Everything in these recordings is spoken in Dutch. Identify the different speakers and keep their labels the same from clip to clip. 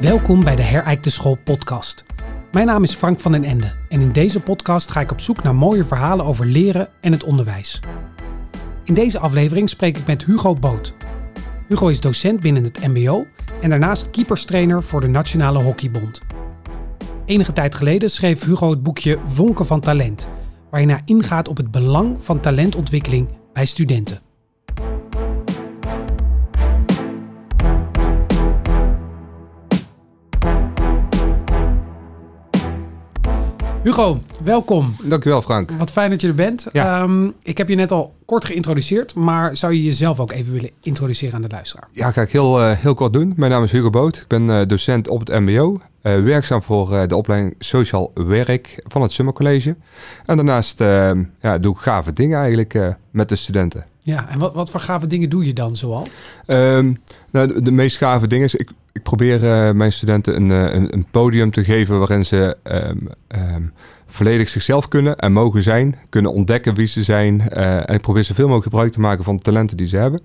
Speaker 1: Welkom bij de Herijkte School podcast. Mijn naam is Frank van den Ende en in deze podcast ga ik op zoek naar mooie verhalen over leren en het onderwijs. In deze aflevering spreek ik met Hugo Boot. Hugo is docent binnen het MBO en daarnaast keeperstrainer voor de Nationale Hockeybond. Enige tijd geleden schreef Hugo het boekje Vonken van Talent, waarin hij ingaat op het belang van talentontwikkeling bij studenten. Hugo, welkom.
Speaker 2: Dankjewel Frank.
Speaker 1: Wat fijn dat je er bent.
Speaker 2: Ja.
Speaker 1: Ehm, ik heb je net al kort geïntroduceerd, maar zou je jezelf ook even willen introduceren aan de luisteraar?
Speaker 2: Ja, ga ik heel, eh, heel kort doen. Mijn naam is Hugo Boot. Ik ben eh, docent op het MBO. eh, werkzaam voor de opleiding Sociaal Werk van het Summer College. En daarnaast eh, ja, doe ik gave dingen eigenlijk met de studenten.
Speaker 1: Ja, en wat, wat voor gave dingen doe je dan zoal?
Speaker 2: Ehm, nou, de, de meest gave dingen is, ik, ik probeer eh, mijn studenten een, eh, een, een podium te geven waarin ze ehm, ehm, volledig zichzelf kunnen en mogen zijn, kunnen ontdekken wie ze zijn. eh, en ik probeer zoveel mogelijk gebruik te maken van de talenten die ze hebben.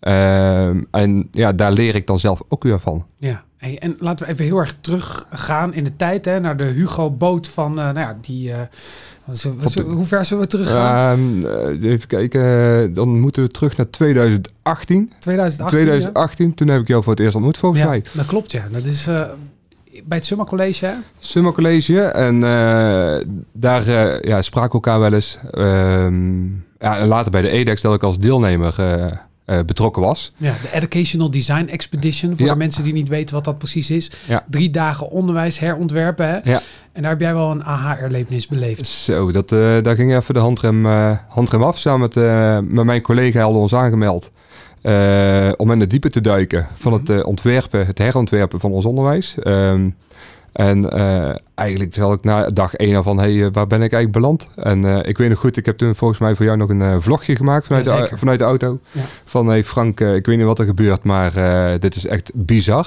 Speaker 2: Ehm, en ja, daar leer ik dan zelf ook weer van.
Speaker 1: Ja, en laten we even heel erg teruggaan in de tijd hè, naar de Hugo Boot van, nou ja, die... hoe ver zullen we teruggaan?
Speaker 2: Ehm, eh, even kijken, dan moeten we terug naar 2018.
Speaker 1: 2018?
Speaker 2: 2018, toen heb ik jou voor het eerst ontmoet volgens
Speaker 1: ja?
Speaker 2: mij.
Speaker 1: Dat klopt ja. Dat is eh, bij het Summer College hè?
Speaker 2: Summer College. En eh, daar ja, spraken we elkaar wel eens. Ehm, ja, en later bij de EDEX dat ik als deelnemer eh, betrokken was.
Speaker 1: Ja, de Educational Design Expedition. Voor
Speaker 2: Ja.
Speaker 1: de mensen die niet weten wat dat precies is.
Speaker 2: Ja.
Speaker 1: Drie dagen onderwijs herontwerpen. Hè?
Speaker 2: Ja.
Speaker 1: En daar heb jij wel een aha-erlevenis beleefd.
Speaker 2: Zo, dat, eh, daar ging even de handrem, eh, handrem af. Samen met, met mijn collega hadden we ons aangemeld. om in de diepe te duiken van het
Speaker 1: Mhm.
Speaker 2: eh, ontwerpen, het herontwerpen van ons onderwijs. Ehm, en eh, eigenlijk zal ik na dag één al van, hey, eh, waar ben ik eigenlijk beland? En eh, ik weet nog goed, ik heb toen volgens mij voor jou nog een vlogje gemaakt vanuit,
Speaker 1: Ja,
Speaker 2: de, vanuit de auto.
Speaker 1: Ja.
Speaker 2: Van, hey Frank, ik weet niet wat er gebeurt, maar dit is echt bizar.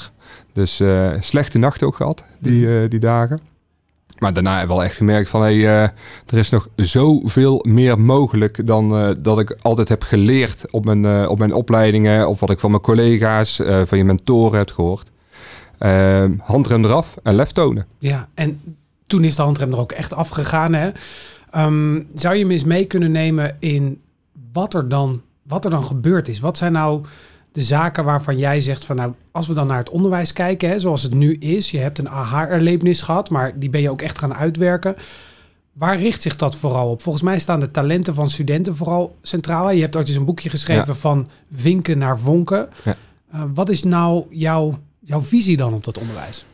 Speaker 2: Dus slechte nachten ook gehad, die,
Speaker 1: Mhm.
Speaker 2: die dagen. Maar daarna heb ik wel echt gemerkt van, hey, er is nog zoveel meer mogelijk dan dat ik altijd heb geleerd op mijn, op mijn opleidingen. Of wat ik van mijn collega's, van je mentoren heb gehoord. Ehm, handrem eraf en lef tonen.
Speaker 1: Ja, en toen is de handrem er ook echt afgegaan. Hè? Ehm, zou je me eens mee kunnen nemen in wat er, dan, wat er dan gebeurd is? Wat zijn nou de zaken waarvan jij zegt van nou, als we dan naar het onderwijs kijken, hè, zoals het nu is, je hebt een aha-erlevenis gehad, maar die ben je ook echt gaan uitwerken. Waar richt zich dat vooral op? Volgens mij staan de talenten van studenten vooral centraal. Je hebt ooit eens een boekje geschreven
Speaker 2: Ja.
Speaker 1: van vinken naar vonken.
Speaker 2: Ja.
Speaker 1: Eh, wat is nou jouw, jouw visie dan op dat onderwijs?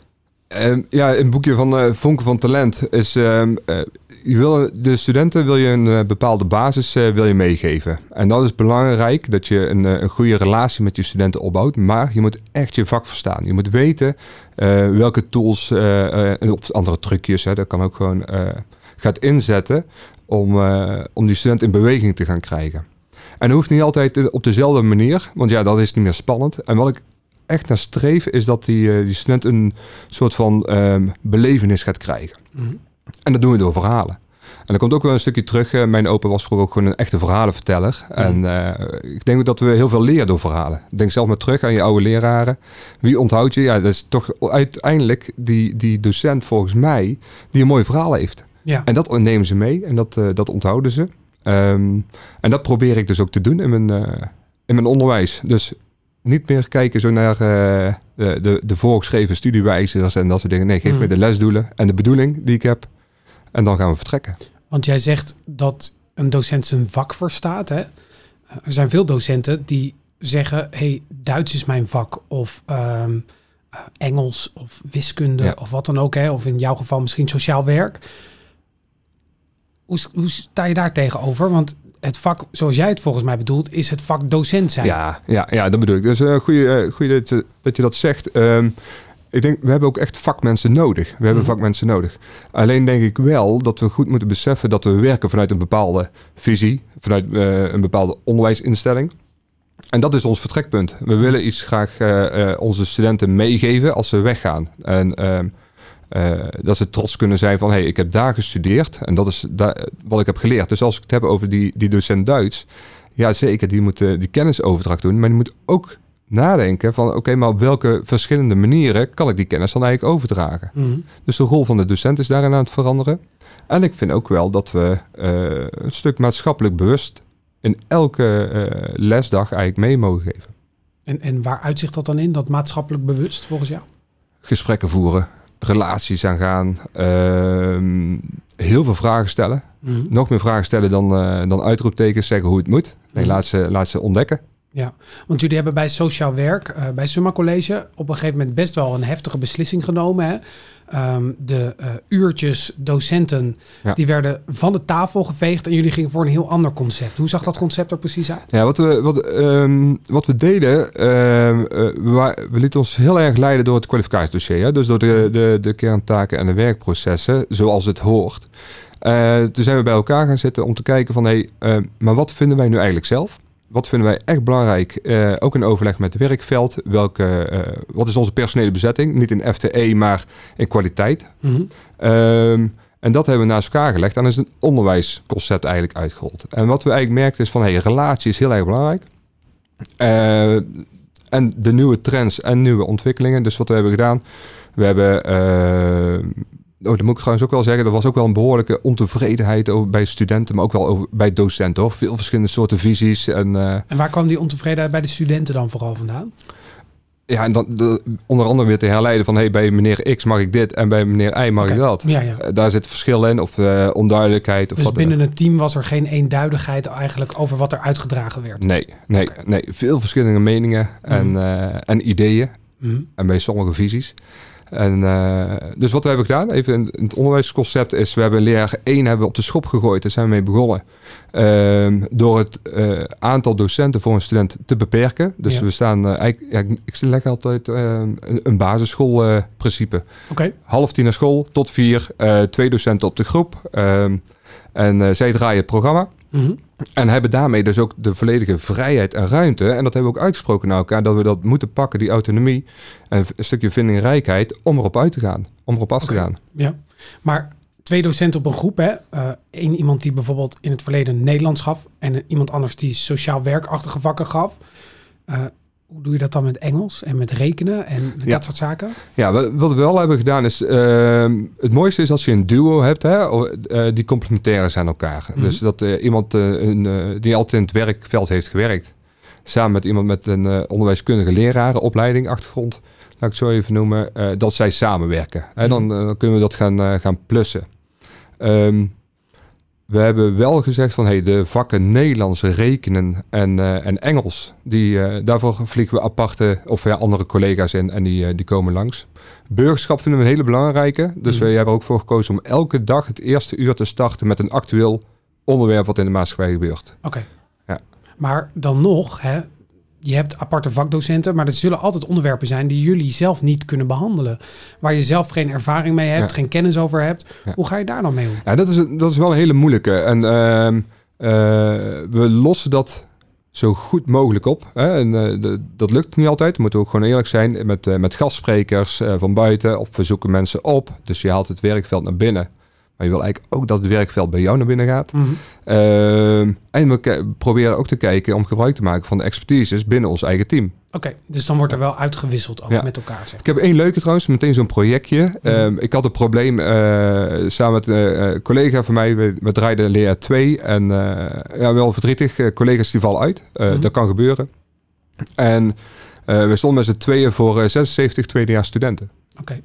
Speaker 2: Ehm, ja, een boekje van eh Vonken van Talent is... eh, je wil, de studenten wil je een eh, bepaalde basis wil je meegeven. En dat is belangrijk, dat je een, een goede relatie met je studenten opbouwt. Maar je moet echt je vak verstaan. Je moet weten welke tools of andere trucjes, hè, dat kan ook gewoon, gaat inzetten... Om, om die student in beweging te gaan krijgen. En dat hoeft niet altijd op dezelfde manier, want ja, dat is niet meer spannend. En wat ik echt naar streef, is dat die, eh, die student een soort van ehm, belevenis gaat krijgen.
Speaker 1: Mhm.
Speaker 2: En dat doen we door verhalen. En er komt ook wel een stukje terug. eh, mijn opa was vroeger ook gewoon een echte verhalenverteller. En eh, ik denk ook dat we heel veel leren door verhalen. Denk zelf maar terug aan je oude leraren. Wie onthoudt je? Ja, dat is toch uiteindelijk die, die docent volgens mij die een mooi verhaal heeft.
Speaker 1: Ja.
Speaker 2: En dat nemen ze mee en dat, dat onthouden ze. Ehm, en dat probeer ik dus ook te doen in mijn, in mijn onderwijs. Dus niet meer kijken zo naar eh, de, de, de voorgeschreven studiewijzers en dat soort dingen. Nee, geef
Speaker 1: Mm.
Speaker 2: me de lesdoelen en de bedoeling die ik heb. En dan gaan we vertrekken.
Speaker 1: Want jij zegt dat een docent zijn vak verstaat. Hè? Er zijn veel docenten die zeggen: hey, Duits is mijn vak. Of ehm, eh, Engels of wiskunde
Speaker 2: Ja.
Speaker 1: of wat dan ook. Hè? Of in jouw geval misschien sociaal werk. Hoe, hoe sta je daar tegenover? Want het vak, zoals jij het volgens mij bedoelt, is het vak docent zijn.
Speaker 2: Ja, ja, ja, dat bedoel ik. Dus uh, goede, goede dat, je- dat je dat zegt. Ehm, ik denk, we hebben ook echt vakmensen nodig. We hebben
Speaker 1: Mhm.
Speaker 2: vakmensen nodig. Alleen denk ik wel dat we goed moeten beseffen dat we werken vanuit een bepaalde visie, vanuit eh, een bepaalde onderwijsinstelling. En dat is ons vertrekpunt. We willen iets graag eh, eh, onze studenten meegeven als ze weggaan. En eh, dat ze trots kunnen zijn van, hé, hey, ik heb daar gestudeerd en dat is daar, wat ik heb geleerd. Dus als ik het heb over die, die docent Duits, ja zeker, die moet eh, die kennisoverdracht doen, maar die moet ook nadenken van... oké, maar op welke verschillende manieren kan ik die kennis dan eigenlijk overdragen?
Speaker 1: Mhm.
Speaker 2: Dus de rol van de docent is daarin aan het veranderen. En ik vind ook wel dat we eh, een stuk maatschappelijk bewust... in elke lesdag eigenlijk mee mogen geven.
Speaker 1: En, en waar uitzicht dat dan in, dat maatschappelijk bewust volgens jou?
Speaker 2: Gesprekken voeren, relaties aangaan... ehm, heel veel vragen stellen.
Speaker 1: Mhm.
Speaker 2: Nog meer vragen stellen dan, eh, dan uitroeptekens zeggen hoe het moet. Nee,
Speaker 1: Mhm.
Speaker 2: laat, ze, laat ze ontdekken.
Speaker 1: Ja, want jullie hebben bij Sociaal Werk, eh, bij Summa College, op een gegeven moment best wel een heftige beslissing genomen. Hè? Ehm, de eh, uurtjes docenten,
Speaker 2: Ja.
Speaker 1: die werden van de tafel geveegd en jullie gingen voor een heel ander concept. Hoe zag dat concept er precies uit?
Speaker 2: Ja, wat we, wat, ehm, wat we deden, ehm, eh, we, we lieten ons heel erg leiden door het kwalificatiedossier. Hè? Dus door de, de, de kerntaken en de werkprocessen, zoals het hoort. Toen zijn we bij elkaar gaan zitten om te kijken van... hé, hey, maar wat vinden wij nu eigenlijk zelf? Wat vinden wij echt belangrijk? Eh, ook in overleg met het werkveld. Welke, eh, wat is onze personele bezetting? Niet in FTE, maar in kwaliteit.
Speaker 1: Mhm.
Speaker 2: Ehm, en dat hebben we naast elkaar gelegd. En dan is een onderwijsconcept eigenlijk uitgerold. En wat we eigenlijk merkten is van... Hey, relatie is heel erg belangrijk. Eh, en de nieuwe trends en nieuwe ontwikkelingen. Dus wat we hebben gedaan... We hebben... Oh, dat moet ik trouwens ook wel zeggen. Er was ook wel een behoorlijke ontevredenheid over, bij studenten, maar ook wel over, bij docenten. Hoor. Veel verschillende soorten visies. En, eh,
Speaker 1: En waar kwam die ontevredenheid bij de studenten dan vooral vandaan?
Speaker 2: ja, en dan de- onder andere weer te herleiden van... Hey, bij meneer X mag ik dit en bij meneer Y mag ik dat.
Speaker 1: Ja, ja.
Speaker 2: Eh, daar zit verschil in of eh, onduidelijkheid. Of
Speaker 1: Dus
Speaker 2: wat
Speaker 1: binnen het team was er geen eenduidigheid eigenlijk over wat er uitgedragen werd.
Speaker 2: Nee, nee, nee. Veel verschillende meningen en,
Speaker 1: Mhm.
Speaker 2: en ideeën.
Speaker 1: Mhm.
Speaker 2: En bij sommige visies. En, eh, dus wat we hebben gedaan, even in, in het onderwijsconcept, is we hebben leerjaar 1 hebben we op de schop gegooid. Daar zijn we mee begonnen. Ehm, door het eh, aantal docenten voor een student te beperken. Dus
Speaker 1: Ja.
Speaker 2: we staan, eh, eigenlijk, ja, ik- leg altijd eh, een, een basisschoolprincipe. Half tien naar school, tot vier, twee docenten op de groep. Ehm, en zij draaien het programma.
Speaker 1: Mhm.
Speaker 2: En hebben daarmee dus ook de volledige vrijheid en ruimte. En dat hebben we ook uitgesproken naar elkaar. Dat we dat moeten pakken, die autonomie. En een stukje vindingrijkheid. Om erop uit te gaan. Om erop af te gaan.
Speaker 1: ja. Maar twee docenten op een groep, hè? Eén iemand die bijvoorbeeld in het verleden Nederlands gaf en iemand anders die sociaal werkachtige vakken gaf. Eh, hoe doe je dat dan met Engels en met rekenen en
Speaker 2: Ja.
Speaker 1: dat soort zaken?
Speaker 2: Ja, wat we wel hebben gedaan is... ehm, het mooiste is als je een duo hebt. Hè, eh, die complementair zijn aan elkaar.
Speaker 1: Mhm.
Speaker 2: Dus dat eh, iemand eh, een, die altijd in het werkveld heeft gewerkt. Samen met iemand met een onderwijskundige lerarenopleiding, achtergrond. Laat ik het zo even noemen. dat zij samenwerken. En dan, eh, dan kunnen we dat gaan, gaan plussen. Ehm, we hebben wel gezegd van hey, de vakken Nederlands, rekenen en, eh, en Engels, die, eh, daarvoor vliegen we aparte of ja, andere collega's in en die, eh, die komen langs. Burgerschap vinden we een hele belangrijke. Dus
Speaker 1: Mhm.
Speaker 2: we hebben er ook voor gekozen om elke dag het eerste uur te starten met een actueel onderwerp wat in de maatschappij gebeurt.
Speaker 1: Oké.
Speaker 2: Ja.
Speaker 1: Maar dan nog, hè, je hebt aparte vakdocenten, maar er zullen altijd onderwerpen zijn die jullie zelf niet kunnen behandelen. Waar je zelf geen ervaring mee hebt,
Speaker 2: Ja.
Speaker 1: geen kennis over hebt.
Speaker 2: Ja.
Speaker 1: Hoe ga je daar dan mee om?
Speaker 2: Ja, dat is, dat is wel een hele moeilijke. En ehm, eh, we lossen dat zo goed mogelijk op. Hè? En, eh, de- dat lukt niet altijd. We moeten ook gewoon eerlijk zijn met, eh, met gastsprekers van buiten. Of we zoeken mensen op. Dus je haalt het werkveld naar binnen. Maar je wil eigenlijk ook dat het werkveld bij jou naar binnen gaat.
Speaker 1: Mhm.
Speaker 2: Ehm, en we proberen ook te kijken om gebruik te maken van de expertises binnen ons eigen team.
Speaker 1: Oké, dus dan wordt er wel uitgewisseld ook
Speaker 2: Ja.
Speaker 1: met elkaar. Zeg.
Speaker 2: Ik heb één leuke trouwens, meteen zo'n projectje. Ehm, ik had een probleem eh, samen met eh, een collega van mij. We, we draaiden leer 2 en eh, ja, wel verdrietig. Eh, collega's die vallen uit. Eh,
Speaker 1: Mhm.
Speaker 2: Dat kan gebeuren. En eh, we stonden met z'n tweeën voor eh, 76 tweedejaars studenten.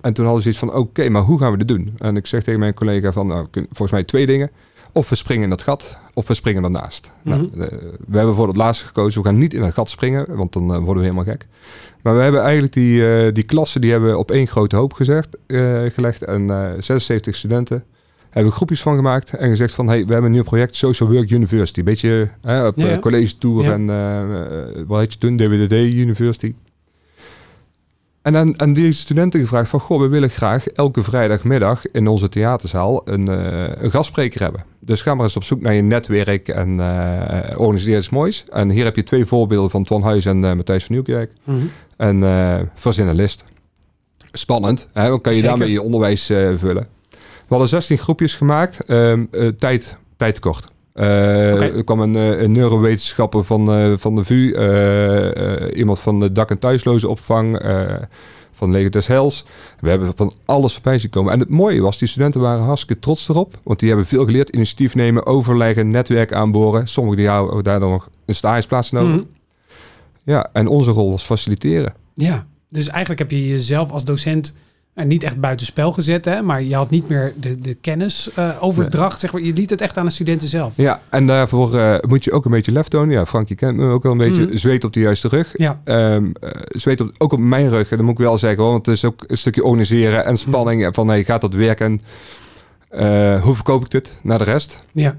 Speaker 2: En toen hadden ze iets van, oké, maar hoe gaan we dit doen? En ik zeg tegen mijn collega van, nou, volgens mij twee dingen. Of we springen in dat gat, of we springen ernaast. Nou,
Speaker 1: Mhm.
Speaker 2: we hebben voor het laatste gekozen. We gaan niet in het gat springen, want dan eh, worden we helemaal gek. Maar we hebben eigenlijk die, eh, die klassen, die hebben op één grote hoop gezegd, eh, gelegd. En eh 76 studenten hebben we groepjes van gemaakt. En gezegd van, hey, we hebben een nieuw project, Social Work University. Beetje op
Speaker 1: Ja, ja.
Speaker 2: college tour
Speaker 1: Ja.
Speaker 2: en wat heet je toen? DWDD University. En aan, aan die studenten gevraagd van... Goh, we willen graag elke vrijdagmiddag in onze theaterzaal een, eh, een gastspreker hebben. Dus ga maar eens op zoek naar je netwerk en eh organiseer iets moois. En hier heb je twee voorbeelden van Twan Huis en eh, Matthijs van Nieuwkerk.
Speaker 1: Mhm.
Speaker 2: En verzin een list. Spannend, hè? dan kan je
Speaker 1: Zeker.
Speaker 2: daarmee je onderwijs vullen. We hadden 16 groepjes gemaakt. Ehm, eh, tijd, tijd tekort. Er kwam een, een neurowetenschapper van, van de VU, iemand van de dak- en thuislozenopvang van Leger des Hels. We hebben van alles voorbij zien komen. En het mooie was, die studenten waren hartstikke trots erop. Want die hebben veel geleerd. Initiatief nemen, overleggen, netwerk aanboren. Sommigen die houden daar dan nog een stageplaats nodig. Mhm. Ja, en onze rol was faciliteren.
Speaker 1: Ja, dus eigenlijk heb je jezelf als docent en niet echt buitenspel gezet, hè, maar je had niet meer de, de kennis uh, overdracht. Zeg maar. Je liet het echt aan de studenten zelf.
Speaker 2: Ja, en daarvoor uh, moet je ook een beetje lef tonen. Ja, Frank, je kent me ook wel een beetje. Mm. Zweet op de juiste rug. Ja. Um, zweet op, ook op mijn rug. En dat moet ik wel zeggen, want het is ook een stukje organiseren en spanning. Mm. Van hey, gaat dat werken? hoe verkoop ik dit naar de rest? Ja.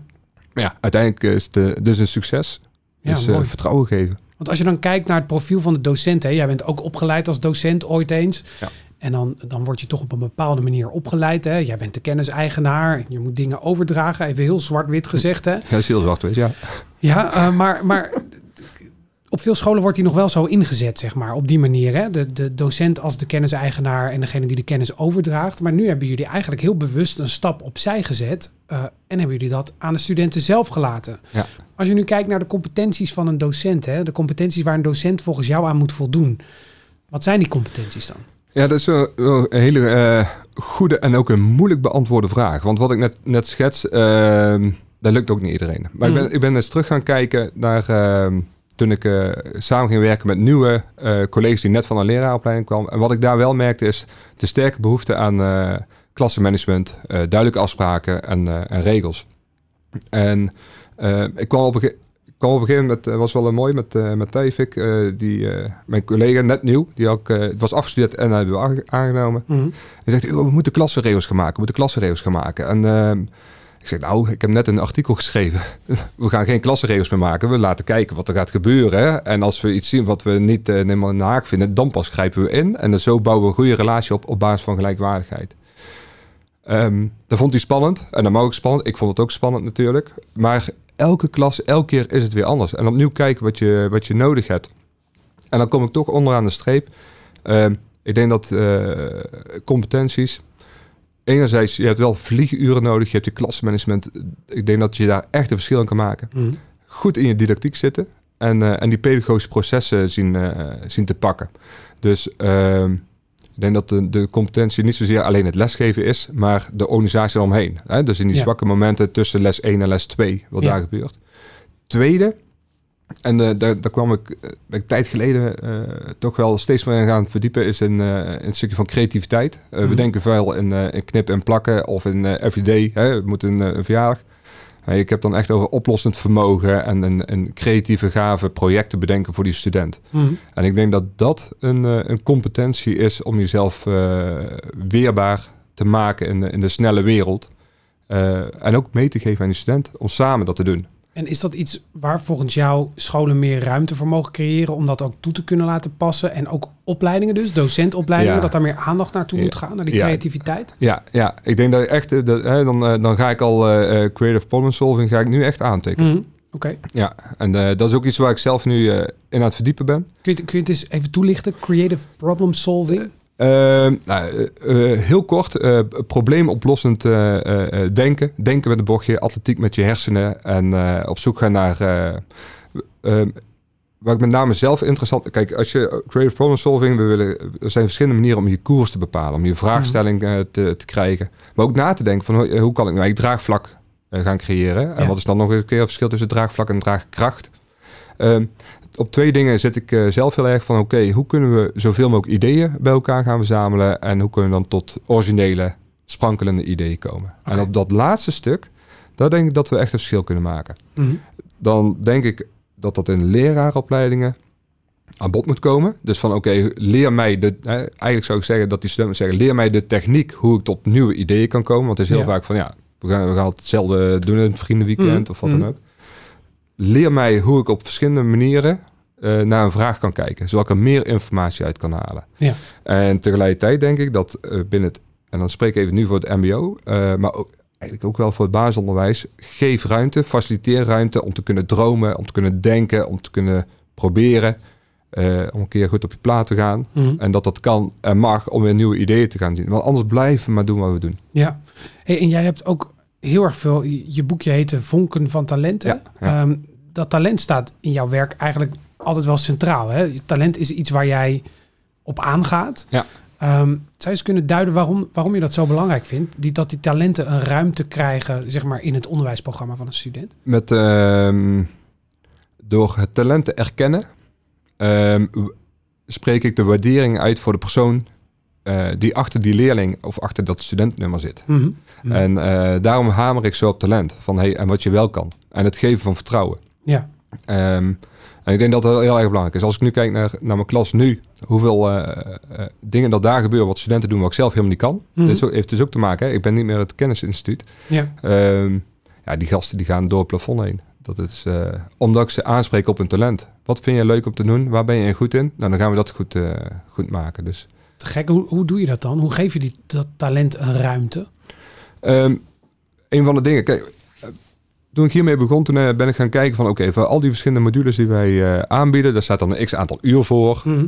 Speaker 2: Ja, uiteindelijk is het dus een succes. Ja, dus vertrouwen geven.
Speaker 1: Want als je dan kijkt naar het profiel van de docent, hè, jij bent ook opgeleid als docent ooit eens. Ja. En dan, dan word je toch op een bepaalde manier opgeleid. Hè? Jij bent de kenniseigenaar. Je moet dingen overdragen. Even heel zwart-wit gezegd. Hè?
Speaker 2: Ja, is heel zwart-wit, ja.
Speaker 1: Ja, uh, maar, maar op veel scholen wordt die nog wel zo ingezet, zeg maar. Op die manier. Hè? De, de docent als de kenniseigenaar en degene die de kennis overdraagt. Maar nu hebben jullie eigenlijk heel bewust een stap opzij gezet. Uh, en hebben jullie dat aan de studenten zelf gelaten. Ja. Als je nu kijkt naar de competenties van een docent. Hè? De competenties waar een docent volgens jou aan moet voldoen. Wat zijn die competenties dan?
Speaker 2: Ja, dat is wel, een hele uh, goede en ook een moeilijk beantwoorde vraag. Want wat ik net, net schets, uh, dat lukt ook niet iedereen. Maar ik, ben, mm. ik ben eens terug gaan kijken naar uh, toen ik eh, samen ging werken met nieuwe collega's die net van een leraaropleiding kwamen. En wat ik daar wel merkte is de sterke behoefte aan klassenmanagement, duidelijke afspraken en, en regels. En ik kwam op een kwam op een gegeven moment, was wel een mooi met, uh, met Tijfik, uh, die, uh, mijn collega, net nieuw, die ook, het was afgestudeerd en hebben we aangenomen. Mm -hmm. Hij zegt, we moeten klassenregels gaan maken, we moeten klassenregels gaan maken. En ehm, ik zeg, nou, ik heb net een artikel geschreven. we gaan geen klassenregels meer maken, we laten kijken wat er gaat gebeuren. En als we iets zien wat we niet helemaal in de haak vinden, dan pas grijpen we in. En dan zo bouwen we een goede relatie op op basis van gelijkwaardigheid. Um, dat vond hij spannend en dat mag ook spannend. Ik vond het ook spannend natuurlijk. Maar elke klas, elke keer is het weer anders. En opnieuw kijken wat je, wat je nodig hebt. En dan kom ik toch onderaan de streep. Ehm, ik denk dat uh, competenties. Enerzijds, je hebt wel vlieguren nodig. Je hebt je klasmanagement. Ik denk dat je daar echt een verschil in kan maken. Mhm. Goed in je didactiek zitten. En, uh, en die pedagogische processen zien, uh, zien te pakken. Dus ehm, ik denk dat de, de competentie niet zozeer alleen het lesgeven is, maar de organisatie eromheen. Hè? Dus in die zwakke momenten tussen les 1 en les 2, wat daar gebeurt. Tweede, en uh, daar, daar kwam ik, uh, ik tijd geleden uh, toch wel steeds meer in gaan verdiepen, is in, in een stukje van creativiteit. We mhm. denken veel in, in knippen en plakken of in everyday. Hè? We moeten een, een verjaardag. Ik heb dan echt over oplossend vermogen en een, een creatieve, gave projecten bedenken voor die student. Mhm. En ik denk dat dat een, eh, een competentie is om jezelf uh, weerbaar te maken in, in de snelle wereld. Uh, en ook mee te geven aan die student om samen dat te doen.
Speaker 1: En is dat iets waar volgens jou scholen meer ruimte voor mogen creëren om dat ook toe te kunnen laten passen? En ook opleidingen dus, docentopleidingen, dat daar meer aandacht naartoe moet gaan, naar die creativiteit?
Speaker 2: Ja, ja, ik denk dat echt, eh, dat, hè, dan, eh, dan ga ik al uh, creative problem solving, ga ik nu echt aantekenen. Mm,
Speaker 1: Oké.
Speaker 2: Ja, en dat is ook iets waar ik zelf nu in aan het verdiepen ben.
Speaker 1: Kun je, kun je het eens even toelichten, creative problem solving?
Speaker 2: Ehm, nou, uh, heel kort, uh, probleemoplossend denken. Denken met een bochtje, atletiek met je hersenen. En op zoek gaan naar... Ehm, waar ik met name zelf interessant... Kijk, als je creative problem solving... We willen, er zijn verschillende manieren om je koers te bepalen. Om je vraagstelling mhm. te, te, krijgen. Maar ook na te denken van... Hoe, hoe kan ik nou je draagvlak gaan creëren? En wat is dan nog een keer het verschil tussen draagvlak en draagkracht? Um, op twee dingen zit ik uh, zelf heel erg van... oké, hoe kunnen we zoveel mogelijk ideeën bij elkaar gaan verzamelen... en hoe kunnen we dan tot originele, sprankelende ideeën komen. En op dat laatste stuk, daar denk ik dat we echt een verschil kunnen maken. Mhm. Dan denk ik dat dat in leraaropleidingen aan bod moet komen. Dus van oké, leer mij de... eigenlijk zou ik zeggen dat die studenten zeggen... leer mij de techniek hoe ik tot nieuwe ideeën kan komen. Want het is heel vaak van ja, we gaan, we gaan hetzelfde doen in het vriendenweekend mm. of wat dan mhm. ook leer mij hoe ik op verschillende manieren uh, naar een vraag kan kijken, zodat ik er meer informatie uit kan halen. Ja. En tegelijkertijd denk ik dat uh, binnen het, en dan spreek ik even nu voor het MBO, eh, maar ook, eigenlijk ook wel voor het basisonderwijs, geef ruimte, faciliteer ruimte om te kunnen dromen, om te kunnen denken, om te kunnen proberen. om een keer goed op je plaat te gaan. Mhm. En dat dat kan en mag om weer nieuwe ideeën te gaan zien. Want anders blijven we maar doen wat we doen.
Speaker 1: Ja, hey, en jij hebt ook heel erg veel. Je je boekje heette Vonken van Talenten.
Speaker 2: Ja, ja.
Speaker 1: Ehm, dat talent staat in jouw werk eigenlijk altijd wel centraal. Hè? Talent is iets waar jij op aangaat.
Speaker 2: Ja.
Speaker 1: Ehm, zou je eens kunnen duiden waarom, waarom je dat zo belangrijk vindt? Die, dat die talenten een ruimte krijgen zeg maar, in het onderwijsprogramma van een student?
Speaker 2: Met, ehm, door het talent te erkennen, ehm, spreek ik de waardering uit voor de persoon eh, die achter die leerling of achter dat studentnummer zit.
Speaker 1: Mhm. Mhm.
Speaker 2: En eh, daarom hamer ik zo op talent. Van hey, en wat je wel kan. En het geven van vertrouwen.
Speaker 1: Ja.
Speaker 2: Ehm, en ik denk dat dat heel erg belangrijk is. Als ik nu kijk naar, naar mijn klas nu, hoeveel eh, eh, dingen dat daar gebeuren, wat studenten doen, wat ik zelf helemaal niet kan.
Speaker 1: Mhm.
Speaker 2: Dit heeft dus ook te maken, hè? ik ben niet meer het kennisinstituut.
Speaker 1: ja.
Speaker 2: Ehm, ja, die gasten die gaan door het plafond heen. Dat is eh, omdat ik ze aanspreek op hun talent. Wat vind je leuk om te doen? Waar ben je goed in? Nou, dan gaan we dat goed, goed maken. Dus
Speaker 1: Te gek. Hoe, hoe doe je dat dan? Hoe geef je die, dat talent een ruimte?
Speaker 2: Ehm, een van de dingen, kijk, toen ik hiermee begon, toen eh, ben ik gaan kijken van, oké, voor al die verschillende modules die wij eh, aanbieden, daar staat dan een x aantal uur voor
Speaker 1: Mhm.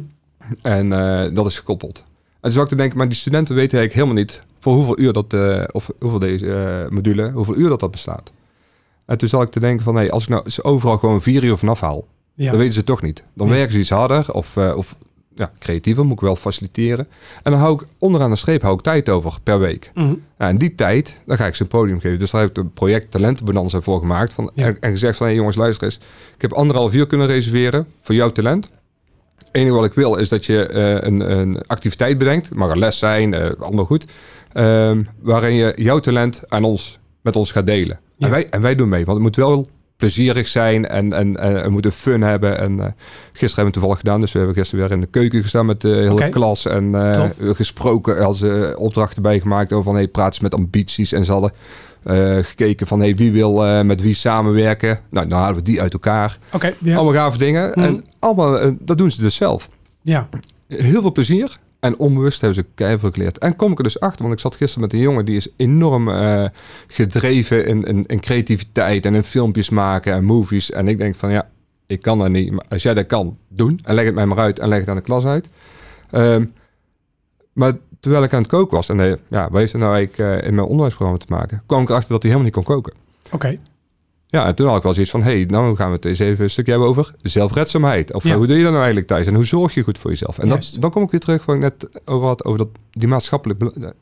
Speaker 2: en eh, dat is gekoppeld. En toen zat ik te denken, maar die studenten weten eigenlijk helemaal niet voor hoeveel uur dat, of hoeveel deze eh, module, hoeveel uur dat dat bestaat. En toen zat ik te denken van, hey, als ik nou overal gewoon vier uur vanaf haal,
Speaker 1: Ja.
Speaker 2: dan weten ze toch niet. Dan
Speaker 1: Ja.
Speaker 2: werken ze iets harder of, of ja, creatiever, moet ik wel faciliteren. En dan hou ik onderaan de streep hou ik tijd over per week.
Speaker 1: Mhm.
Speaker 2: Ja, en die tijd, dan ga ik ze een podium geven. Dus daar heb ik een project Talentenbonanza voor gemaakt. Van,
Speaker 1: Ja.
Speaker 2: en, en gezegd van, hey jongens, luister eens. Ik heb anderhalf uur kunnen reserveren voor jouw talent. Het enige wat ik wil is dat je eh, een, een activiteit bedenkt. Het mag een les zijn, eh, allemaal goed. Ehm, waarin je jouw talent aan ons, met ons gaat delen.
Speaker 1: Ja.
Speaker 2: En, wij, en wij doen mee, want het moet wel plezierig zijn en, en, en moeten fun hebben. En eh, gisteren hebben we het toevallig gedaan, dus we hebben gisteren weer in de keuken gestaan met de hele klas en eh, gesproken als eh, opdrachten bijgemaakt over van hey, praat eens met ambities en ze hadden eh, gekeken van hey, wie wil eh, met wie samenwerken. Nou, dan halen we die uit elkaar.
Speaker 1: Oké, ja.
Speaker 2: Allemaal gave dingen en allemaal eh, dat doen ze dus zelf.
Speaker 1: ja.
Speaker 2: Heel veel plezier. En onbewust hebben ze keihard geleerd. En kom ik er dus achter, want ik zat gisteren met een jongen die is enorm eh, gedreven in, creativiteit en in filmpjes maken en movies. En ik denk van ja, ik kan dat niet. Maar als jij dat kan, doen. En leg het mij maar uit en leg het aan de klas uit. Ehm, maar terwijl ik aan het koken was, en eh, ja, wat heeft het nou eigenlijk eh, in mijn onderwijsprogramma te maken? kwam ik erachter dat hij helemaal niet kon koken.
Speaker 1: Oké.
Speaker 2: Ja, en toen had ik wel zoiets van, hey, nou gaan we het eens even een stukje hebben over zelfredzaamheid. Of
Speaker 1: Ja.
Speaker 2: eh, hoe doe je dat nou eigenlijk thuis? En hoe zorg je goed voor jezelf? En dat, dan kom ik weer terug wat ik net over had, over dat, die maatschappelijke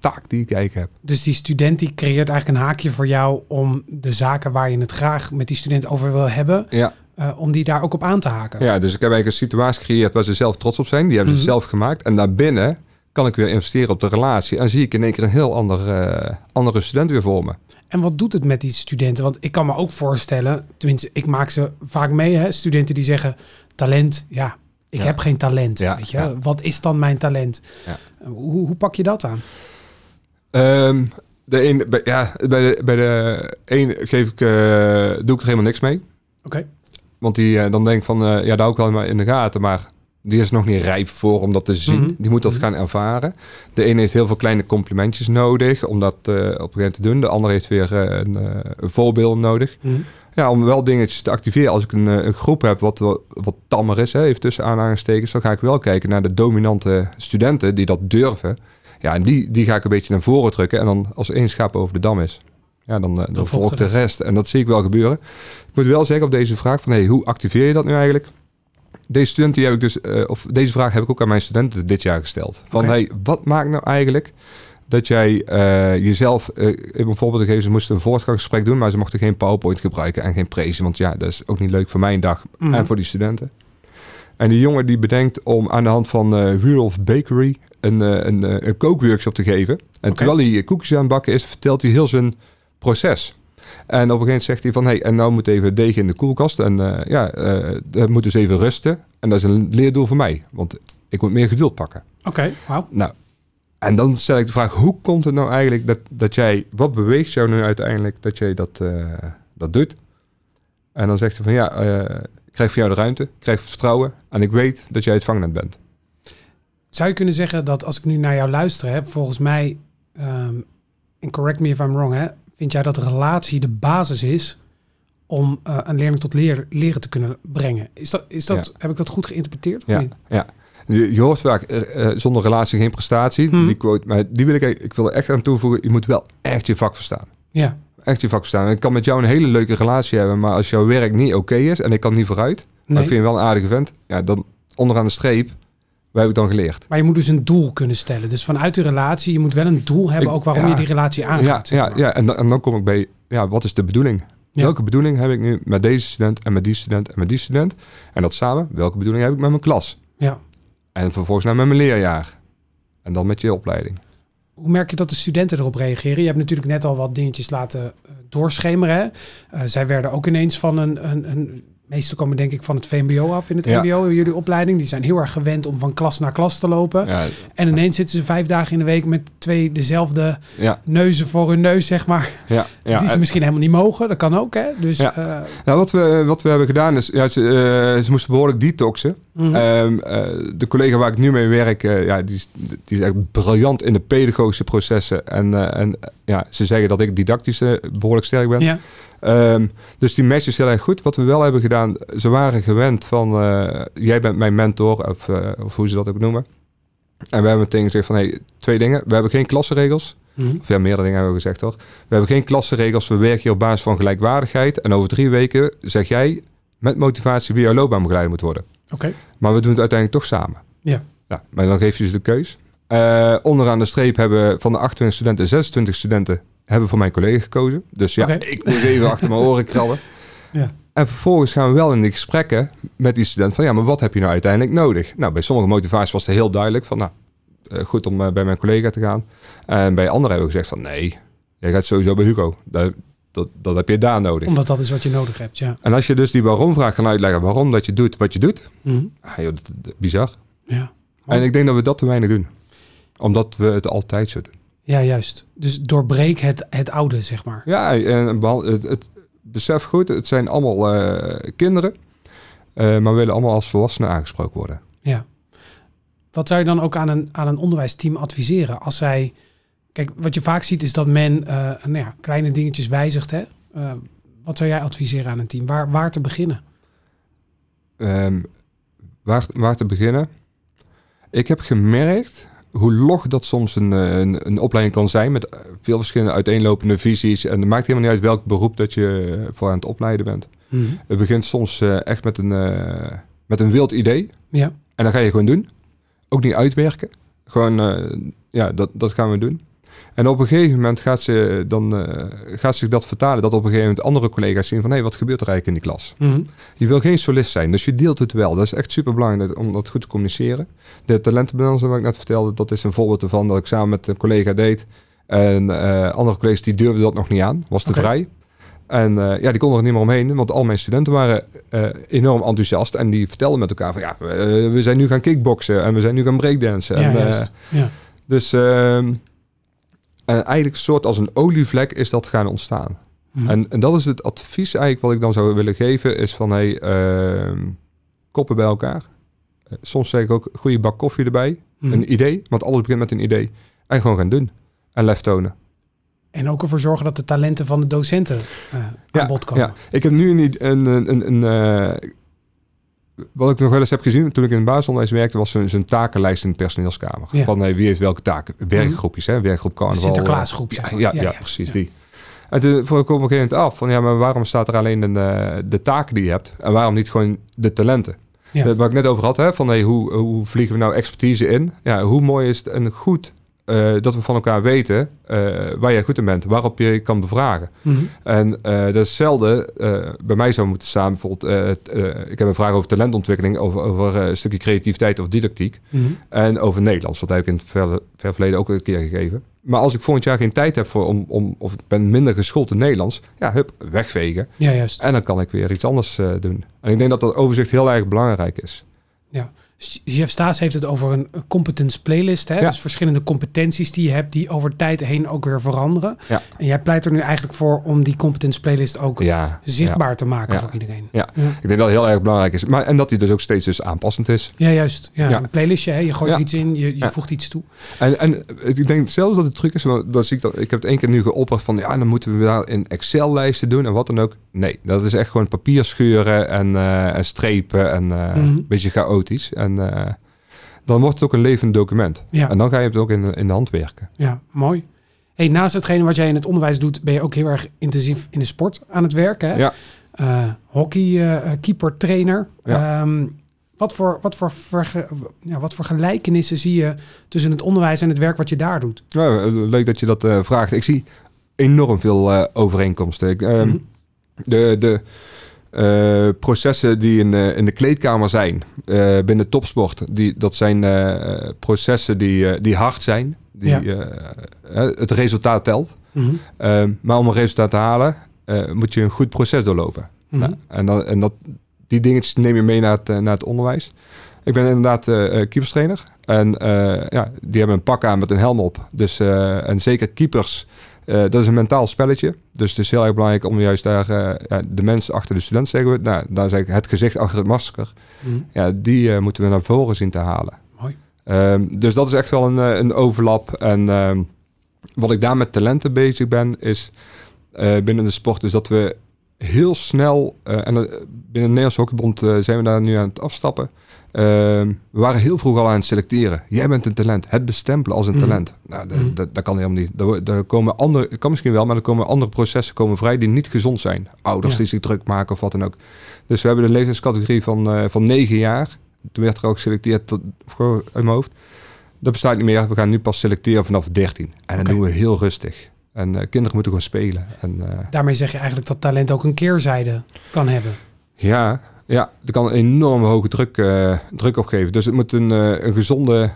Speaker 2: taak die ik eigenlijk heb.
Speaker 1: Dus die student die creëert eigenlijk een haakje voor jou om de zaken waar je het graag met die student over wil hebben,
Speaker 2: Ja.
Speaker 1: eh, om die daar ook op aan te haken.
Speaker 2: ja, dus ik heb eigenlijk een situatie gecreëerd waar ze zelf trots op zijn. Die hebben
Speaker 1: Mhm.
Speaker 2: ze zelf gemaakt. En daarbinnen kan ik weer investeren op de relatie. En zie ik in één keer een heel ander, eh, andere student weer voor me.
Speaker 1: En wat doet het met die studenten? Want ik kan me ook voorstellen, tenminste, ik maak ze vaak mee, hè, studenten die zeggen talent, ja, ik
Speaker 2: Ja.
Speaker 1: heb geen talent.
Speaker 2: Ja,
Speaker 1: weet je?
Speaker 2: ja.
Speaker 1: Wat is dan mijn talent?
Speaker 2: Ja.
Speaker 1: Hoe, hoe pak je dat aan?
Speaker 2: Ehm, de een, bij, ja, bij de, bij de een geef ik, eh, doe ik er helemaal niks mee.
Speaker 1: Oké.
Speaker 2: Want die eh, dan denkt van, eh, ja, daar ik wel maar in de gaten, maar die is nog niet rijp voor om dat te zien.
Speaker 1: Mhm.
Speaker 2: Die moet dat
Speaker 1: Mhm.
Speaker 2: gaan ervaren. De ene heeft heel veel kleine complimentjes nodig om dat eh, op een gegeven moment te doen. De ander heeft weer eh, een, eh, een voorbeeld nodig.
Speaker 1: Mhm.
Speaker 2: Ja, om wel dingetjes te activeren. Als ik een, een groep heb wat, wat, wat tammer is, hè, heeft tussen aanhalingstekens, dan ga ik wel kijken naar de dominante studenten die dat durven. Ja, en die, die ga ik een beetje naar voren drukken. En dan als één schaap over de dam is, ja, dan, eh, dan, volgt de rest. En dat zie ik wel gebeuren. Ik moet wel zeggen op deze vraag van, hey, hoe activeer je dat nu eigenlijk? Deze student die heb ik dus, eh, of deze vraag heb ik ook aan mijn studenten dit jaar gesteld. Van, hey, wat maakt nou eigenlijk dat jij eh, jezelf, eh een voorbeeld te geven, ze moesten een voortgangsgesprek doen, maar ze mochten geen PowerPoint gebruiken en geen prezen, want ja, dat is ook niet leuk voor mijn dag
Speaker 1: Mhm.
Speaker 2: en voor die studenten. En die jongen die bedenkt om aan de hand van eh Rudolph Bakery een, eh, een, eh, een kookworkshop te geven. En terwijl hij koekjes aan het bakken is, vertelt hij heel zijn proces. En op een gegeven moment zegt hij van, hey, en nou moet even deeg in de koelkast. En eh, ja, eh dat moet dus even rusten. En dat is een leerdoel voor mij, want ik moet meer geduld pakken.
Speaker 1: Oké, wauw.
Speaker 2: Nou, en dan stel ik de vraag, hoe komt het nou eigenlijk dat, dat jij, wat beweegt jou nu uiteindelijk dat jij dat, eh, dat doet? En dan zegt hij van, ja, ik krijg van jou de ruimte, ik krijg vertrouwen en ik weet dat jij het vangnet bent.
Speaker 1: Zou je kunnen zeggen dat als ik nu naar jou luister, hè, volgens mij, ehm, en correct me if I'm wrong, hè, vind jij dat relatie de basis is om eh, een leerling tot leer, leren te kunnen brengen? Is dat, is dat, Heb ik dat goed geïnterpreteerd? of
Speaker 2: Ja,
Speaker 1: niet?
Speaker 2: ja. Je, hoort vaak, eh, eh, zonder relatie geen prestatie,
Speaker 1: Hmm.
Speaker 2: die quote, maar die wil ik, ik wil er echt aan toevoegen, je moet wel echt je vak verstaan.
Speaker 1: Ja.
Speaker 2: Echt je vak verstaan. Ik kan met jou een hele leuke relatie hebben, maar als jouw werk niet oké is en ik kan niet vooruit,
Speaker 1: Nee.
Speaker 2: ik vind je wel een aardige vent, ja, dan onderaan de streep, wat heb ik dan geleerd?
Speaker 1: Maar je moet dus een doel kunnen stellen. Dus vanuit de relatie, je moet wel een doel hebben,
Speaker 2: Ik-
Speaker 1: ook waarom
Speaker 2: ja.
Speaker 1: je die relatie
Speaker 2: Ja,
Speaker 1: aangaat.
Speaker 2: ja,
Speaker 1: maar.
Speaker 2: ja. En, dan, en dan kom ik bij, ja, wat is de bedoeling?
Speaker 1: Ja.
Speaker 2: Welke bedoeling heb ik nu met deze student en met die student en met die student? En dat samen, welke bedoeling heb ik met mijn klas?
Speaker 1: Ja.
Speaker 2: En vervolgens naar met mijn leerjaar. En dan met je opleiding.
Speaker 1: Hoe merk je dat de studenten erop reageren? Je hebt natuurlijk net al wat dingetjes laten eh, doorschemeren. Hè? Eh, zij werden ook ineens van een, een, een... Meestal komen denk ik van het VMBO af in het
Speaker 2: Ja.
Speaker 1: MBO, jullie opleiding. Die zijn heel erg gewend om van klas naar klas te lopen.
Speaker 2: Ja,
Speaker 1: En ineens zitten ze vijf dagen in de week met twee dezelfde
Speaker 2: ja,
Speaker 1: neuzen voor hun neus, zeg maar.
Speaker 2: ja. ja.
Speaker 1: die ze
Speaker 2: En-
Speaker 1: misschien helemaal niet mogen. Dat kan ook, hè? Dus
Speaker 2: Ja.
Speaker 1: eh,
Speaker 2: Nou, wat, we, wat we hebben gedaan is, ja, ze, eh, ze moesten behoorlijk detoxen.
Speaker 1: mhm.
Speaker 2: Ehm, eh, de collega waar ik nu mee werk, ja, die, is, die is echt briljant in de pedagogische processen. En, en ja, ze zeggen dat ik didactisch eh, behoorlijk sterk ben.
Speaker 1: ja.
Speaker 2: Ehm, dus die match is heel erg goed. Wat we wel hebben gedaan, ze waren gewend van, eh, jij bent mijn mentor, of, eh, of hoe ze dat ook noemen. En we hebben meteen gezegd van, hey, twee dingen. We hebben geen klassenregels.
Speaker 1: Mhm.
Speaker 2: Of ja, meerdere dingen hebben we gezegd hoor. We hebben geen klassenregels. We werken hier op basis van gelijkwaardigheid. En over drie weken zeg jij met motivatie wie jouw loopbaanbegeleider moet worden.
Speaker 1: Oké.
Speaker 2: Maar we doen het uiteindelijk toch samen.
Speaker 1: Ja.
Speaker 2: ja maar dan geef je ze de keus. Eh, onderaan de streep hebben van de 28 studenten 26 studenten hebben voor mijn collega gekozen. Dus ja, ik moet even achter mijn oren krabben.
Speaker 1: Ja.
Speaker 2: En vervolgens gaan we wel in die gesprekken met die student van ja, maar wat heb je nou uiteindelijk nodig? Nou, bij sommige motivaties was het heel duidelijk van nou, eh, goed om eh, bij mijn collega te gaan. En bij anderen hebben we gezegd van nee, jij gaat sowieso bij Hugo. Dat, dat, dat heb je daar nodig.
Speaker 1: Omdat dat is wat je nodig hebt, ja.
Speaker 2: En als je dus die waarom-vraag kan uitleggen, waarom dat je doet wat je doet,
Speaker 1: Mhm.
Speaker 2: ah, joh, dat, dat- bizar.
Speaker 1: Ja.
Speaker 2: En ik denk dat we dat te weinig doen. Omdat we het altijd zo doen.
Speaker 1: Ja, juist. Dus doorbreek het, het oude, zeg maar.
Speaker 2: Ja, en het, het besef goed, het zijn allemaal eh, kinderen. eh, maar willen allemaal als volwassenen aangesproken worden.
Speaker 1: Ja. Wat zou je dan ook aan een, aan een onderwijsteam adviseren als zij... Kijk, wat je vaak ziet is dat men eh, nou ja, kleine dingetjes wijzigt. Hè? Wat zou jij adviseren aan een team? Waar, waar te beginnen?
Speaker 2: Ehm, waar, waar te beginnen? Ik heb gemerkt hoe log dat soms een, eh, een, een opleiding kan zijn met eh, veel verschillende uiteenlopende visies. En het maakt helemaal niet uit welk beroep dat je eh, voor aan het opleiden bent.
Speaker 1: Mhm.
Speaker 2: Het begint soms echt met een, met een wild idee.
Speaker 1: Ja.
Speaker 2: En dat ga je gewoon doen. Ook niet uitwerken. Gewoon, ja, dat, dat gaan we doen. En op een gegeven moment gaat, ze dan, eh, gaat zich dat vertalen. Dat op een gegeven moment andere collega's zien van... hé, wat gebeurt er eigenlijk in die klas?
Speaker 1: Mhm.
Speaker 2: Je wil geen solist zijn, dus je deelt het wel. Dat is echt super belangrijk om dat goed te communiceren. De talentenbalans, wat ik net vertelde, dat is een voorbeeld ervan dat ik samen met een collega deed. En eh, andere collega's die durfden dat nog niet aan, was te vrij. En eh, ja, die konden er niet meer omheen, want al mijn studenten waren enorm enthousiast. En die vertelden met elkaar van ja, we zijn nu gaan kickboksen en we zijn nu gaan breakdansen.
Speaker 1: Ja,
Speaker 2: en.
Speaker 1: Ja.
Speaker 2: dus ehm, en eigenlijk een soort als een olievlek is dat gaan ontstaan.
Speaker 1: Mhm.
Speaker 2: En, en dat is het advies eigenlijk wat ik dan zou willen geven, is van hey, ehm, koppen bij elkaar. Eh, soms zeg ik ook goede bak koffie erbij,
Speaker 1: Mhm.
Speaker 2: een idee, want alles begint met een idee. En gewoon gaan doen en lef tonen.
Speaker 1: En ook ervoor zorgen dat de talenten van de docenten eh, aan bod komen.
Speaker 2: Ja, ik heb nu een, een, een, een, een, eh, wat ik nog wel eens heb gezien toen ik in het basisonderwijs werkte, was zo'n takenlijst in de personeelskamer.
Speaker 1: Ja.
Speaker 2: Van hey, wie heeft welke taken? Werkgroepjes, hè? Werkgroep carnaval.
Speaker 1: Sinterklaasgroep,
Speaker 2: eh, Ja, ja,
Speaker 1: Ja,
Speaker 2: precies die. En toen vroeg ik op een gegeven moment af van ja, maar waarom staat er alleen een, eh, de taken die je hebt en waarom niet gewoon de talenten?
Speaker 1: Ja.
Speaker 2: Eh, Waar ik net over had, hè, van hey, hoe, hoe vliegen we nou expertise in? Ja, hoe mooi is het en goed eh, dat we van elkaar weten eh, waar jij goed in bent, waarop je kan bevragen.
Speaker 1: Mhm.
Speaker 2: En eh, dat is zelden eh, bij mij zou moeten staan. Bijvoorbeeld, eh, eh, ik heb een vraag over talentontwikkeling, over, over eh, een stukje creativiteit of didactiek.
Speaker 1: Mhm.
Speaker 2: En over Nederlands, wat heb ik in het ver, ver verleden ook een keer gegeven. Maar als ik volgend jaar geen tijd heb voor om, om of ik ben minder geschoold in Nederlands, ja, hup, wegvegen.
Speaker 1: Ja, juist.
Speaker 2: En dan kan ik weer iets anders eh, doen. En ik denk dat dat overzicht heel erg belangrijk is.
Speaker 1: Jeff Staes heeft het over een competence playlist. Hè?
Speaker 2: Ja.
Speaker 1: Dus verschillende competenties die je hebt, die over tijd heen ook weer veranderen.
Speaker 2: Ja.
Speaker 1: En jij pleit er nu eigenlijk voor om die competence playlist ook
Speaker 2: Ja,
Speaker 1: zichtbaar te maken voor iedereen.
Speaker 2: Ja. Ik denk dat het heel erg belangrijk is. Maar, en dat die dus ook steeds dus aanpassend is.
Speaker 1: Ja, juist. Ja. Een playlistje, hè? je gooit iets in, je, je voegt iets toe.
Speaker 2: En, en ik denk zelfs dat het truc is, want dat zie ik, dat, ik heb het één keer nu geopperd van, ja, dan moeten we daar in Excel-lijsten doen en wat dan ook. Nee, dat is echt gewoon papier scheuren en, eh, en strepen en eh,
Speaker 1: Mhm.
Speaker 2: een beetje chaotisch. En eh, dan wordt het ook een levend document.
Speaker 1: Ja.
Speaker 2: En dan ga je het ook in, in de hand werken.
Speaker 1: Ja, mooi. Hey, naast hetgene wat jij in het onderwijs doet, ben je ook heel erg intensief in de sport aan het werken. Hè?
Speaker 2: Ja.
Speaker 1: Eh, hockey, eh, keeper, trainer.
Speaker 2: Ja.
Speaker 1: Ehm, wat, voor, wat, voor verge- ja, wat voor gelijkenissen zie je tussen het onderwijs en het werk wat je daar doet?
Speaker 2: Ja, leuk dat je dat vraagt. Ik zie enorm veel overeenkomsten. Ik, ehm,
Speaker 1: Mhm.
Speaker 2: De, de eh, processen die in de, in de kleedkamer zijn eh, binnen topsport, die, dat zijn processen die, die hard zijn. Die,
Speaker 1: Ja.
Speaker 2: het resultaat telt.
Speaker 1: Mhm.
Speaker 2: Maar om een resultaat te halen, moet je een goed proces doorlopen.
Speaker 1: Mhm.
Speaker 2: Nou, en dan, en dat, die dingetjes neem je mee naar het, naar het onderwijs. Ik ben inderdaad eh, keeperstrainer. En ja, die hebben een pak aan met een helm op. Dus, en zeker keepers, eh, dat is een mentaal spelletje. Dus het is heel erg belangrijk om juist daar eh, de mensen achter de student, zeggen we. Nou, daar zeg ik het gezicht achter het masker.
Speaker 1: Mhm.
Speaker 2: Ja, die eh, moeten we naar voren zien te halen.
Speaker 1: Mooi.
Speaker 2: Ehm, dus dat is echt wel een, een overlap. En ehm, wat ik daar met talenten bezig ben, is binnen de sport, dus dat we heel snel, eh, en eh, binnen de Nederlandse Hockeybond eh, zijn we daar nu aan het afstappen. Ehm, we waren heel vroeg al aan het selecteren. Jij bent een talent. Het bestempelen als een
Speaker 1: Mhm.
Speaker 2: talent. Nou, dat,
Speaker 1: Mhm.
Speaker 2: dat, dat kan helemaal niet. Daar, daar komen andere, kan misschien wel, maar er komen andere processen komen vrij die niet gezond zijn. Ouders
Speaker 1: Ja.
Speaker 2: die zich druk maken of wat dan ook. Dus we hebben de leeftijdscategorie van, van 9 jaar. Toen werd er ook geselecteerd tot, uit mijn hoofd. Dat bestaat niet meer. We gaan nu pas selecteren vanaf 13. En dat doen we heel rustig. En eh, kinderen moeten gewoon spelen. En eh,
Speaker 1: Daarmee zeg je eigenlijk dat talent ook een keerzijde kan hebben.
Speaker 2: ja, ja, er kan een enorme hoge druk, eh, druk op geven. Dus het moet een, een gezonde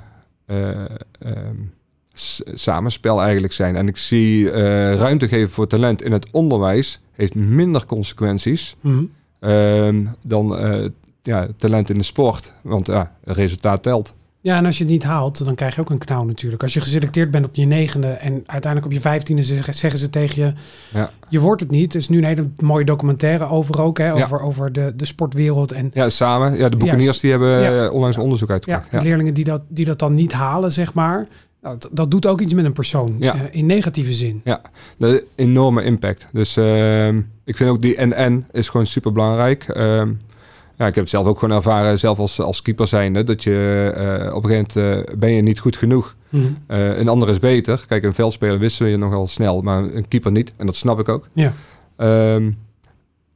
Speaker 2: s- samenspel eigenlijk zijn. En ik zie ruimte geven voor talent in het onderwijs heeft minder consequenties
Speaker 1: Mhm.
Speaker 2: ehm, dan ja, talent in de sport. Want ja, het resultaat telt.
Speaker 1: Ja, en als je het niet haalt, dan krijg je ook een knauw natuurlijk. Als je geselecteerd bent op je negende en uiteindelijk op je vijftiende zeggen, ze tegen je,
Speaker 2: Ja.
Speaker 1: je wordt het niet. Er is nu een hele mooie documentaire over ook, hè,
Speaker 2: Ja.
Speaker 1: over, over de, de sportwereld. En
Speaker 2: Ja, samen. Ja, de boekeniers die hebben
Speaker 1: Ja.
Speaker 2: eh, onlangs een onderzoek
Speaker 1: ja,
Speaker 2: uitgebracht. Ja.
Speaker 1: leerlingen die dat, die dat dan niet halen, zeg maar. Nou, dat, dat doet ook iets met een persoon,
Speaker 2: Ja.
Speaker 1: eh, in negatieve zin.
Speaker 2: De enorme impact. Dus ehm, ik vind ook die en-en is gewoon super belangrijk. Ja, ik heb het zelf ook gewoon ervaren, zelf als, als keeper zijnde, dat je eh, op een gegeven moment eh, ben je niet goed genoeg. Eh, een ander is beter. Kijk, een veldspeler wissel je nogal snel, maar een keeper niet. En dat snap ik ook.
Speaker 1: Ja.
Speaker 2: Ehm,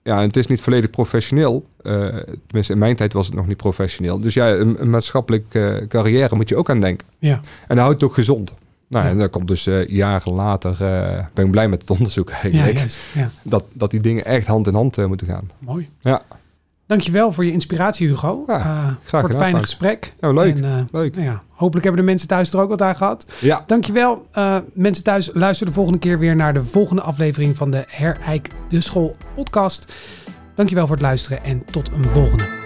Speaker 2: ja, en het is niet volledig professioneel. Tenminste, in mijn tijd was het nog niet professioneel. Dus ja, een, een maatschappelijke carrière moet je ook aan denken.
Speaker 1: Ja.
Speaker 2: En dat houdt het ook gezond. Nou,
Speaker 1: Ja.
Speaker 2: en dat komt dus jaren later, ben ik blij met het onderzoek
Speaker 1: Ja,
Speaker 2: eigenlijk.
Speaker 1: juist. Ja,
Speaker 2: dat, dat die dingen echt hand in hand moeten gaan.
Speaker 1: mooi.
Speaker 2: Ja.
Speaker 1: Dankjewel voor je inspiratie, Hugo.
Speaker 2: Ja,
Speaker 1: Eh, voor het fijne gesprek.
Speaker 2: Ja, leuk.
Speaker 1: En, eh,
Speaker 2: Leuk.
Speaker 1: nou ja, hopelijk hebben de mensen thuis er ook wat aan gehad.
Speaker 2: Ja,
Speaker 1: Dankjewel. Eh mensen thuis, luister de volgende keer weer naar de volgende aflevering van de Hereik de School podcast. Dankjewel voor het luisteren en tot een volgende.